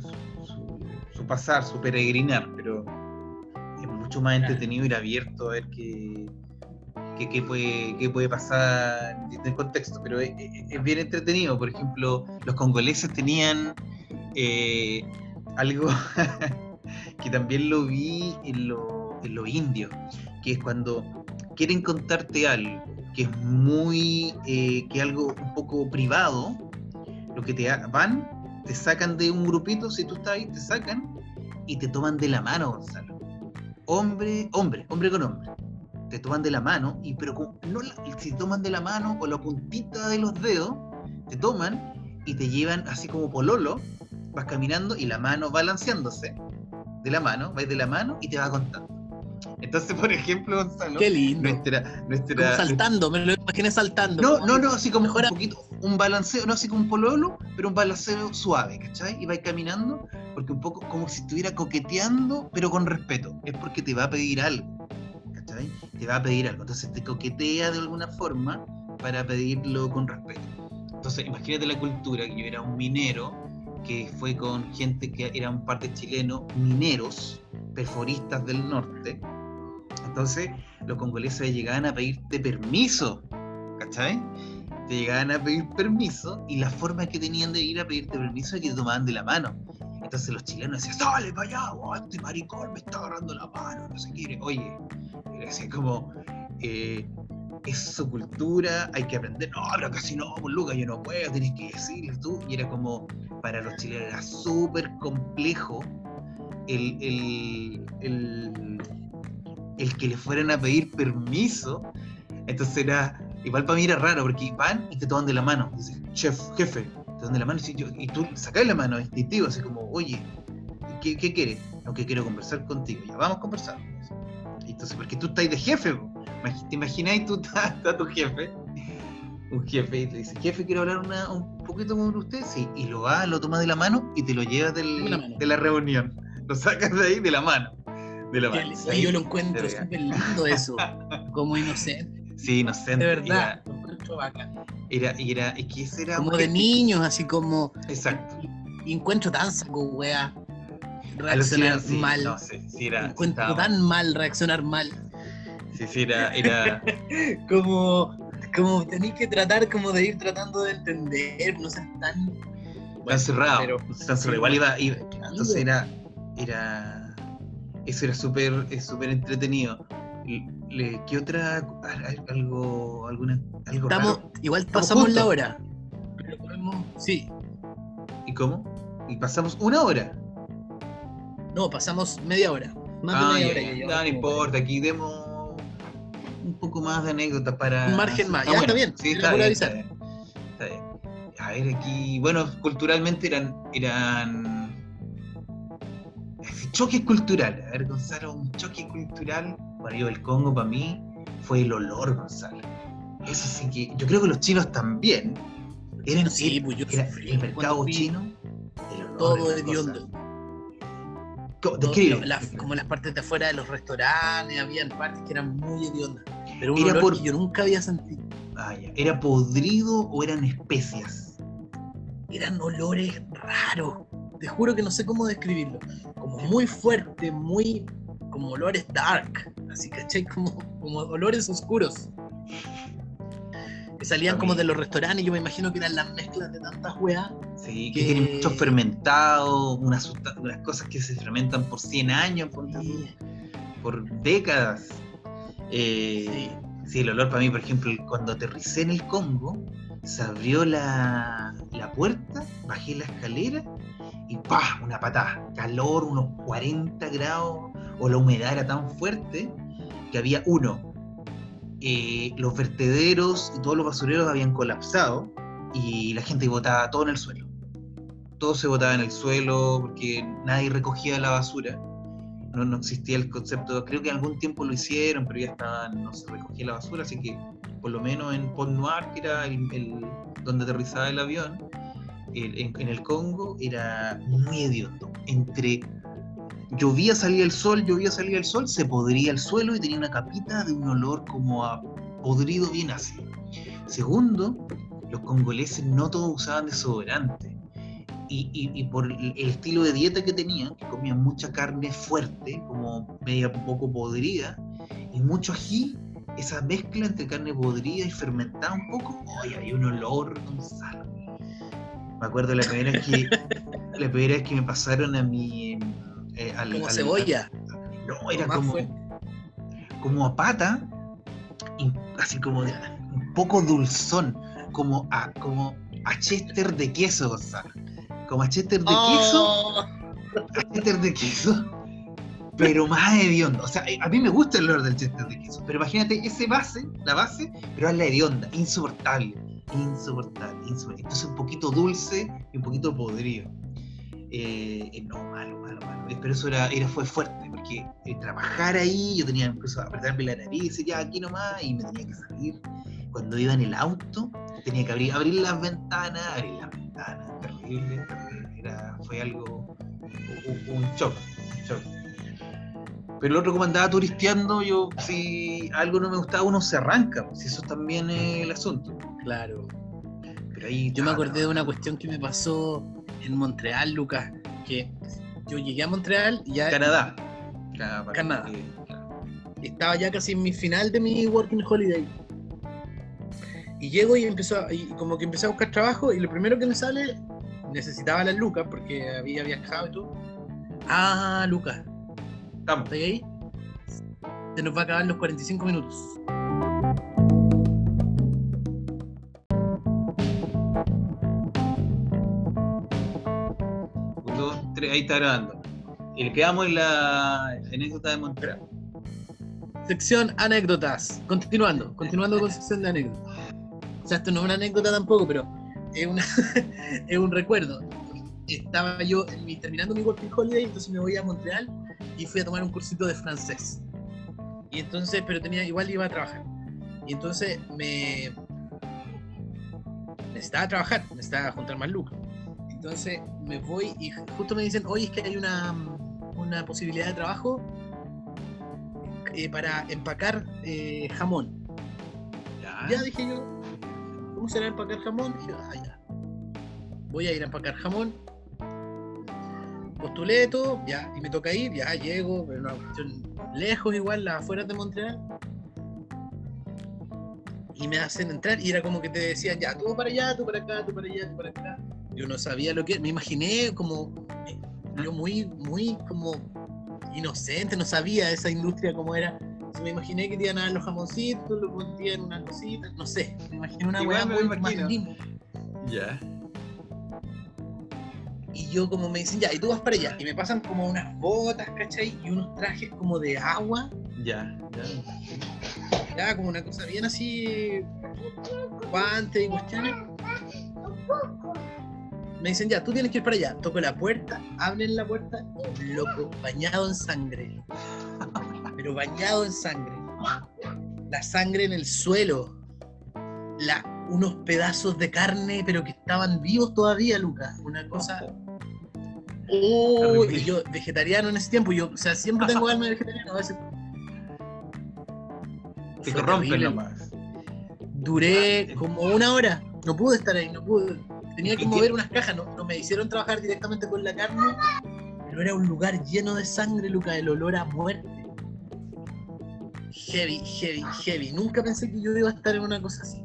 su, su- su pasar, su peregrinar, pero es mucho más entretenido ir abierto a ver qué. Qué, puede, qué puede pasar en el contexto, pero es, bien entretenido. Por ejemplo, los congoleses tenían eh, algo que también lo vi en lo, en lo indio, que es cuando quieren contarte algo que es muy, eh, que algo un poco privado, lo que te van, te sacan de un grupito, si tú estás ahí, te sacan y te toman de la mano, Gonzalo. Hombre, hombre, hombre con hombre. Te toman de la mano, y pero como- no si toman de la mano o la puntita de los dedos, te toman y te llevan así como pololo, vas caminando y la mano balanceándose de la mano, vais de la mano y te va contando. Entonces, por ejemplo, Gonzalo, Qué lindo. nuestra, Como nuestra, saltando, me lo imaginé saltando. no, como- no, no, así como Mejora- un poquito, un balanceo, no así como un pololo, pero un balanceo suave, ¿cachai? Y vais caminando, porque un poco como si estuviera coqueteando, pero con respeto. Es porque te va a pedir algo, Te va a pedir algo. Entonces te coquetea de alguna forma para pedirlo con respeto. Entonces, imagínate la cultura, que yo era un minero, que fue con gente que eran parte chileno, mineros, perforistas del norte. Entonces, los congoleses llegaban a pedirte permiso, ¿cachai? Te llegaban a pedir permiso y la forma que tenían de ir a pedirte permiso es que te tomaban de la mano. Entonces los chilenos decían, sale para allá, oh, este maricón me está agarrando la mano, no sé qué. Oye, decía como, eh, es su cultura, hay que aprender. No, pero casi no, pues Lucas, yo no puedo, tenés que decirle tú. Y era como, para los chilenos era súper complejo el, el, el, el que le fueran a pedir permiso. Entonces era, igual para mí era raro, porque van y te toman de la mano. Dices, chef, jefe, te de la mano y, yo- tú sacás la mano, instintivo, así como, oye, ¿qué, qué quieres? No, que quiero conversar contigo. Ya, vamos a conversar. Y Entonces, porque tú estás de jefe. Imagi- ¿te imagináis tú estás está tu jefe? Un jefe y te dice, jefe, quiero hablar una- un poquito con usted. Sí, y lo va, lo toma de la mano y te lo llevas del- De la mano. de la reunión. Lo sacas de ahí de la mano. De la mano. Sí, yo lo encuentro súper lindo eso. Como inocente. Sí, inocente. De verdad. Era, era, y era, es que ese era Como de niños, así como. Exacto. Y encuentro tan saco, wea. Reaccionar sí, mal. No, sí, sí era, encuentro estaba- tan mal reaccionar mal. sí, sí, era, era, Como. Como tenéis que tratar como de ir tratando de entender, no ser tan. tan cerrado. pero- tan cerrado. Igual iba, iba- entonces era, era, eso era súper, es súper entretenido. ¿Qué otra, al- algo, alguna, algo Estamos, raro? igual Estamos pasamos la hora. Pero podemos. Sí. ¿Y cómo? Y pasamos una hora. No, pasamos media hora. Más Ah, de media ya, hora. ya. No, no importa, aquí demos un poco más de anécdotas para... Un margen más. Ya, está bien, Sí, bien, está bien, está bien. A ver, aquí, bueno, culturalmente eran, eran choques culturales. A ver, Gonzalo, un choque cultural, bueno, yo el Congo para mí fue el olor, Gonzalo. Eso sí que, yo creo que los chinos también. Eran, Sí, pues yo era sufrí el cuando mercado chino, el olor Todo de hediondo. como las partes de afuera de los restaurantes, habían partes que eran muy hediondas. Pero un Era olor por- que yo nunca había sentido. Ah, ya. ¿Era podrido o eran especias? Eran olores raros. Te juro que no sé cómo describirlo. Como muy fuerte, muy. como olores dark. Así, ¿cachai? Como, como olores oscuros. Que salían como de los restaurantes. Yo me imagino que eran las mezclas de tantas weas. Sí, que Que- tienen mucho fermentado, unas, unas cosas que se fermentan por 100 años, por, Y- por décadas. Eh, sí. sí, el olor para mí, por ejemplo, cuando aterricé en el Congo, se abrió la, la puerta, bajé la escalera y ¡pah! Una patada. Calor, unos 40 grados, o la humedad era tan fuerte que había uno. eh, los vertederos y todos los basureros habían colapsado y la gente botaba todo en el suelo. Todo se botaba en el suelo porque nadie recogía la basura. No, no existía el concepto, creo que algún tiempo lo hicieron, pero ya estaba, no se recogía la basura, así que por lo menos en Pont Noir, que era el- donde aterrizaba el avión, en, el Congo, era muy hediondo. Entre llovía, salía el sol, llovía, salía el sol, se podría el suelo y tenía una capita de un olor como a podrido bien ácido. Segundo, los congoleses no todos usaban desodorante. Y, por el estilo de dieta que tenían, que comían mucha carne fuerte, como media poco podrida, y mucho ají, esa mezcla entre carne podrida y fermentada un poco, ¡ay! Hay un olor, Gonzalo. Me acuerdo la primera vez que, la primera vez que me pasaron a mi... eh, al- Como al- cebolla. no, era como, como a pata, y así como de- un poco dulzón, como a, como a chester de queso, Gonzalo. Como a chester de queso, Oh, a chester de queso. pero más hedionda. O sea, a mí me gusta el olor del chester de queso, pero imagínate ese base, la base, pero es la hedionda, insoportable, insoportable, insoportable. Entonces un poquito dulce y un poquito podrido. Eh, eh, no, malo, malo, malo. Pero eso era, era, fue fuerte, porque eh, trabajar ahí, yo tenía a apretarme la nariz, ya aquí nomás, y me tenía que salir. Cuando iba en el auto, tenía que abrir, abrir las ventanas, abrir las ventanas, terrible, terrible. Era, fue algo, un, shock, un shock. Pero el otro como andaba turisteando, yo si algo no me gustaba, uno se arranca, si eso también el asunto. Claro. Pero ahí Yo me acordé de una cuestión que me pasó en Montreal, Lucas, que yo llegué a Montreal y ya Canadá. Canadá. Estaba ya casi en mi final de mi working holiday. Y llego y empezó, a- y como que empecé a buscar trabajo y lo primero que me sale, necesitaba las lucas porque había viajado y todo. Ah, Lucas, Estamos. ¿estás ahí? Se nos va a acabar los 45 minutos. Ahí está grabando. Y le quedamos en la anécdota de Montreal. Sección anécdotas. Continuando, continuando con sección de anécdotas. O sea, esto no es una anécdota tampoco, pero es, una, es un recuerdo. Estaba yo en mi- terminando mi working holiday, entonces me voy a Montreal y fui a tomar un cursito de francés. Y entonces, pero tenía, igual iba a trabajar. Y entonces me necesitaba trabajar, necesitaba juntar más lucas. Entonces me voy y justo me dicen, oye, es que hay una, una posibilidad de trabajo eh, para empacar eh, jamón. Ya. Ya dije yo, ¿cómo será empacar jamón? Dije, ah, ya. Voy a ir a empacar jamón. Postulé todo, ya, y me toca ir, ya llego, pero una cuestión lejos igual, las afueras de Montreal. Y me hacen entrar y era como que te decían, ya, tú para allá, tú para acá, tú para allá, tú para acá. Yo no sabía lo que, me imaginé como, eh, yo muy, muy como inocente, no sabía esa industria cómo era. Entonces me imaginé que te iban a dar los jamoncitos, lo ponían unas cositas, no sé, me imaginé una weá muy imagino. Ya. Y yo como me dicen, ya, y tú vas para allá. Y me pasan como unas botas, ¿cachai? Y unos trajes como de agua. Ya. Ya. Ya, como una cosa bien así, guantes y cuestiones. Me dicen, ya, tú tienes que ir para allá. Toco la puerta, abren la puerta, loco, bañado en sangre. Pero bañado en sangre. La sangre en el suelo. La, unos pedazos de carne, pero que estaban vivos todavía, Lucas. Una cosa. Oh, y yo, vegetariano en ese tiempo, yo, o sea, siempre tengo alma de vegetariano, a veces. Te corrompen nomás. Duré como una hora. No pude estar ahí, no pude. Tenía que mover unas cajas, no, no me hicieron trabajar directamente con la carne, pero era un lugar lleno de sangre, Luca, el olor a muerte. Heavy, heavy, heavy. Nunca pensé que yo iba a estar en una cosa así.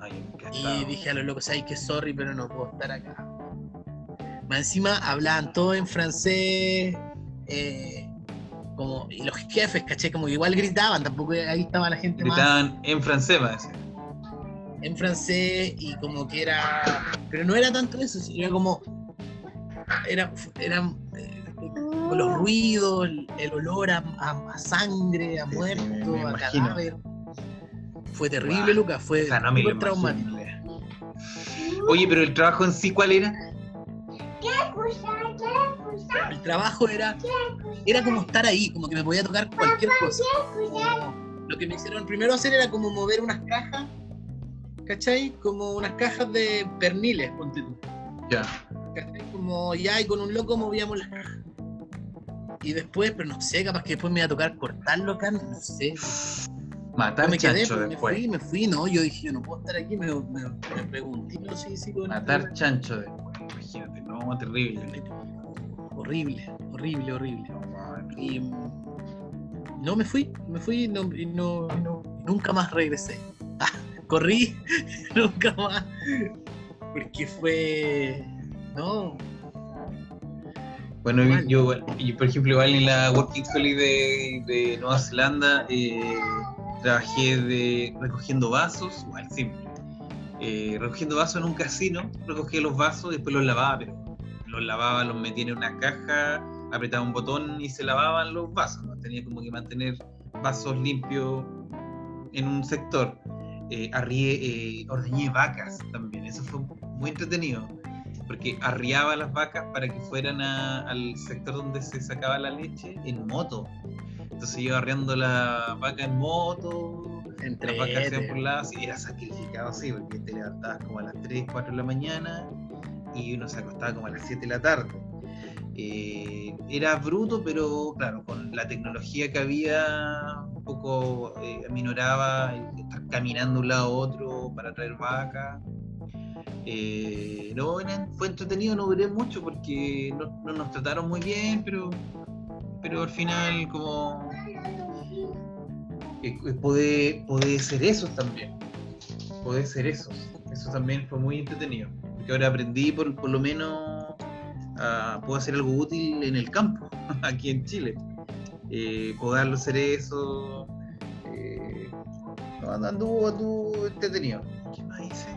Ay, Y dije a los locos, ay, que sorry, pero no puedo estar acá. Más encima hablaban todo en francés, eh, como, y los jefes, caché, como igual gritaban, tampoco ahí estaba la gente más Gritaban en francés, me decían. En francés y como que era. Pero no era tanto eso, sino era como. Era, eran eh, los ruidos, el, el olor a, a- a sangre, a muerto, me- me a cadáver. Fue terrible, Lucas, fue O sea, no súper traumático. imagino. Oye, pero el trabajo en sí, ¿cuál era? El trabajo era, era como estar ahí, como que me podía tocar cualquier cosa. Como- lo que me hicieron primero hacer era como mover unas cajas, ¿cachai? Como unas cajas de perniles, ponte tú. Ya. ¿cachai? Como ya y con un loco movíamos las cajas. Y después, pero no sé, capaz que después me iba a tocar cortarlo acá, no sé. Matar me quedé, chancho pues, me después. fui, me fui, no, yo dije, yo no puedo estar aquí, me, me, me pregunté, no sé si con Matar chancho después. Imagínate, no, terrible. Horrible, horrible, horrible. Y no me fui, me fui y no, y no- no- nunca más regresé. Corrí, nunca más. Porque fue. No, Bueno, yo, yo, por ejemplo, igual en la Working Holiday de, de Nueva Zelanda eh, trabajé de recogiendo vasos, igual simple. Eh, recogiendo vasos en un casino, recogía los vasos, después los lavaba, pero los lavaba, los metía en una caja, apretaba un botón y se lavaban los vasos, ¿no? tenía como que mantener vasos limpios en un sector. Eh, arrié, eh, ordeñé vacas también, eso fue muy entretenido, porque arriaba las vacas para que fueran a- al sector donde se sacaba la leche en moto. Entonces iba arriando la vaca en moto, Entre las vacas hacían por lados y era sacrificado así, porque te levantabas como a las 3, 4 de la mañana y uno se acostaba como a las 7 de la tarde. Eh, era bruto, pero claro, con la tecnología que había, un poco eh, aminoraba el caminando de un lado a otro para traer vacas. Eh, no, fue entretenido, no duré mucho porque no, no nos trataron muy bien, pero, pero al final como eh, puede ser eso también. Puede ser eso. Eso también fue muy entretenido. Porque ahora aprendí por, por lo menos a, puedo hacer algo útil en el campo, aquí en Chile. Eh, poder hacer eso. Anduvo, anduvo entretenido. ¿Qué más hice?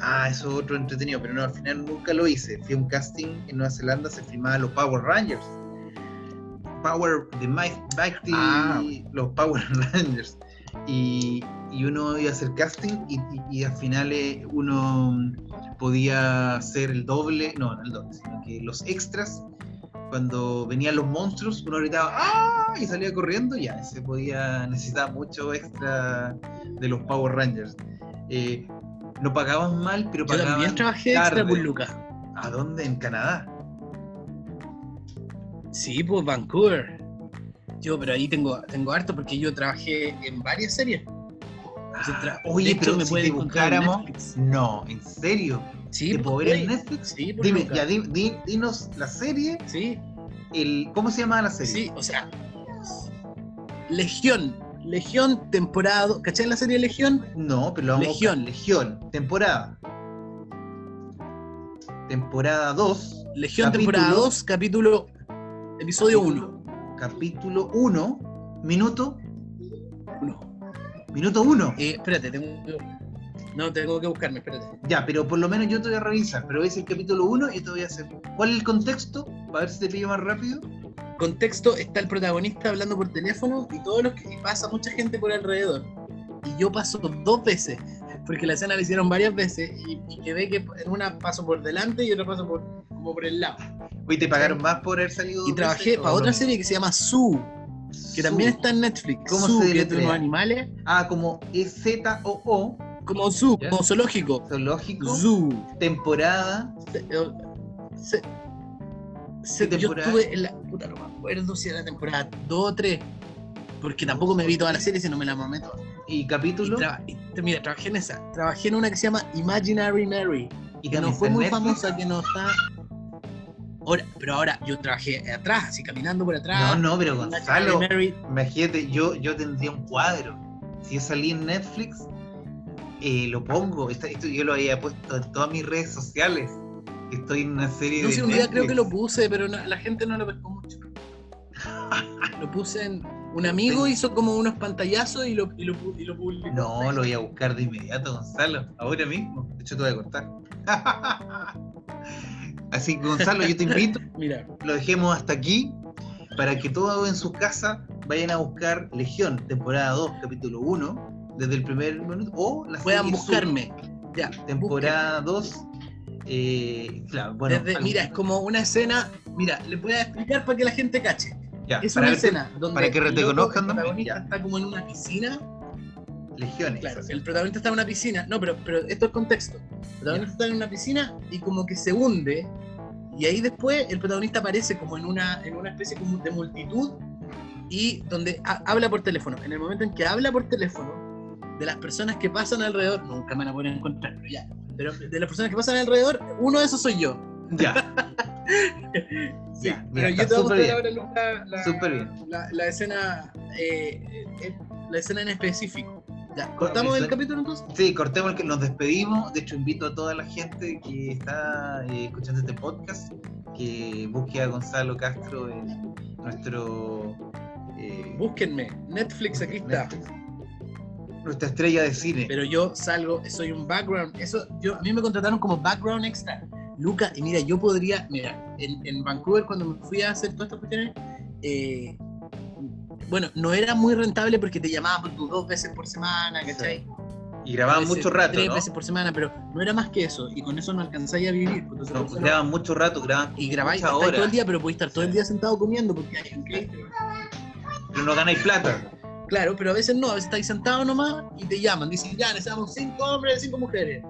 Ah, eso es otro entretenido, pero no, al final nunca lo hice. Fui a un casting en Nueva Zelanda, se filmaba los Power Rangers. Power, de Mike, Ah. los Power Rangers. Y, y uno iba a hacer casting y, y- y al final eh, uno podía hacer el doble, no, no el doble, sino que los extras, cuando venían los monstruos, uno gritaba ¡Ah! y salía corriendo, ya, se podía, necesitaba mucho extra de los Power Rangers. Eh, no pagaban mal, pero Yo pagaban también trabajé tarde. extra por Lucas. ¿A dónde? En Canadá. Sí, pues Vancouver. Yo, pero ahí tengo, tengo harto porque yo trabajé en varias series. Yo Ah, oye, pero me si te en buscáramos, Netflix. no, en serio, Sí, ¿te pues, puedo ver en. Netflix? Sí, por Dime, ya, di- di- dinos la serie, Sí, el, ¿cómo se llama la serie? sí, o sea. Legión. Legión, temporada. ¿Cachai la serie Legión? No, pero lo vamos a buscar. Legión. Legión, temporada. Temporada 2. Legión, Capítulo. temporada 2, capítulo. Episodio 1. Capítulo 1, minuto, No. minuto 1. Eh, espérate, tengo que- No, tengo que buscarme, espérate. Ya, pero por lo menos yo te voy a revisar, pero es el capítulo 1 y te voy a hacer. ¿Cuál es el contexto? Para ver si te pillo más rápido. Contexto, está el protagonista hablando por teléfono y todo lo que y pasa mucha gente por alrededor. Y yo paso dos veces, porque la escena la hicieron varias veces y, y quedé que en una paso por delante y otra paso por, como por el lado. Oye, ¿te pagaron más por haber salido? Y trabajé veces, para o otra no? serie que se llama Zoo, que también Zoo. está en Netflix. ¿Cómo Zoo, se que es de animales, Ah, como E-Z-O-O, como Zoo, ¿Ya? como zoológico. zoológico, Zoo. temporada. Se- eh, se- se- ¿Qué yo temporada? estuve en la. Puta, no me acuerdo si era la temporada 2 o 3. Porque tampoco me vi toda la serie, sino me la mamé toda. Y Y capítulo. traba- y- mira, trabajé en esa. Trabajé en una que se llama Imaginary Mary. y Que no fue muy Netflix. famosa, que no está. Ahora, pero ahora yo trabajé atrás, así caminando por atrás. No, no, pero Imaginary Gonzalo, Mary. imagínate, yo, yo tendría un cuadro. Si yo salí en Netflix, eh, lo pongo. Esto, esto yo lo había puesto en todas mis redes sociales. Estoy en una serie No de un día creo que lo puse, pero no- la gente no lo pescó mucho. Lo puse en. Un amigo hizo como unos pantallazos y lo, y lo, y lo publicó. No, lo voy a buscar de inmediato, Gonzalo. Ahora mismo. De hecho, te voy a cortar. Así que, Gonzalo, yo te invito. Mira, Lo dejemos hasta aquí. Para que todos en su casa vayan a buscar Legión, temporada 2, capítulo 1, desde el primer minuto. O la puedan buscarme. Ya, Sur, temporada 2. Eh, claro, bueno, Desde- mira, es como una escena. Mira, les voy a explicar para que la gente cache. ya, Es una escena donde para que el reconozcan protagonista ya. está como en una piscina. Legiones. Claro, el protagonista está en una piscina. No, pero, pero esto es contexto. El protagonista está en una piscina y como que se hunde. Y ahí después el protagonista aparece como en una, en una especie como de multitud y donde ha- habla por teléfono. En el momento en que habla por teléfono, de las personas que pasan alrededor, nunca me la pueden encontrar, pero ya. Pero de las personas que pasan alrededor, uno de esos soy yo. Ya, Sí, Ya, pero yo te voy a mostrar ahora, Luca, la, la, la escena, eh, eh, la escena en específico. Ya, ¿cortamos el capítulo entonces? Sí, cortemos el que nos despedimos. De hecho, invito a toda la gente que está eh, escuchando este podcast que busque a Gonzalo Castro en nuestro. eh, Búsquenme, Netflix aquí está. Netflix. Nuestra estrella de cine. Pero yo salgo, soy un background, eso, yo, a mí me contrataron como background extra. Lucas, y mira, yo podría, mira, en, en Vancouver cuando me fui a hacer todas estas cuestiones, eh, bueno, no era muy rentable porque te llamaban por tus dos veces por semana, ¿cachai? Y grababan mucho rato, Tres ¿no? veces por semana, pero no era más que eso, y con eso no alcanzáis a vivir. pues, entonces, No, no- grababan mucho rato, grababan y grabáis todo el día, pero podéis estar todo el Sí. día sentado comiendo porque hay un catering. pero no ganáis plata. Claro, pero a veces no, a veces estáis sentado nomás y te llaman, dicen ya, necesitamos cinco hombres, cinco mujeres.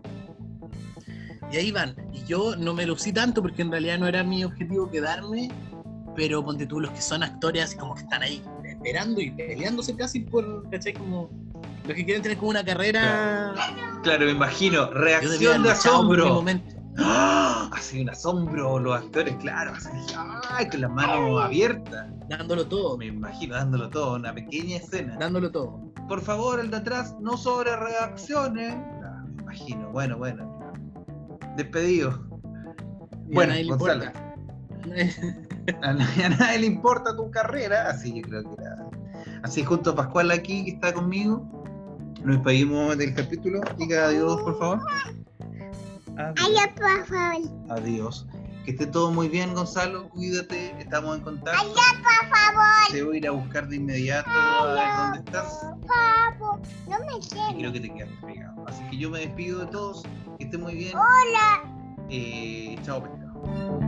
Y ahí van. Y yo no me lucí tanto porque en realidad no era mi objetivo quedarme, pero ponte tú los que son actores así como que están ahí esperando y peleándose casi por, ¿cachai? Como los que quieren tener como una carrera. Claro, me imagino. Reacción de asombro. momento. ¡Ah! Así un asombro, los actores, claro. Así, ¡ay! Con las manos abiertas. Dándolo todo, Me imagino dándolo todo, una pequeña escena. dándolo todo. Por favor, el de atrás, no sobre reacciones. Ah, me imagino, bueno, bueno. Despedido. Y Bueno, a nadie le importa. A nadie, a nadie le importa tu carrera, así yo creo que era. Así junto a Pascual aquí que está conmigo, nos despedimos del capítulo. Diga adiós, por favor. Adiós. Adiós, por favor. Adiós. Que esté todo muy bien, Gonzalo. Cuídate, estamos en contacto. Adiós, por favor. Te voy a ir a buscar de inmediato a ver dónde estás. Por. No me Y quieres. creo que te quedaste pegado. Así que yo me despido de todos. Que esté muy bien. Hola. Eh, chao, pescado.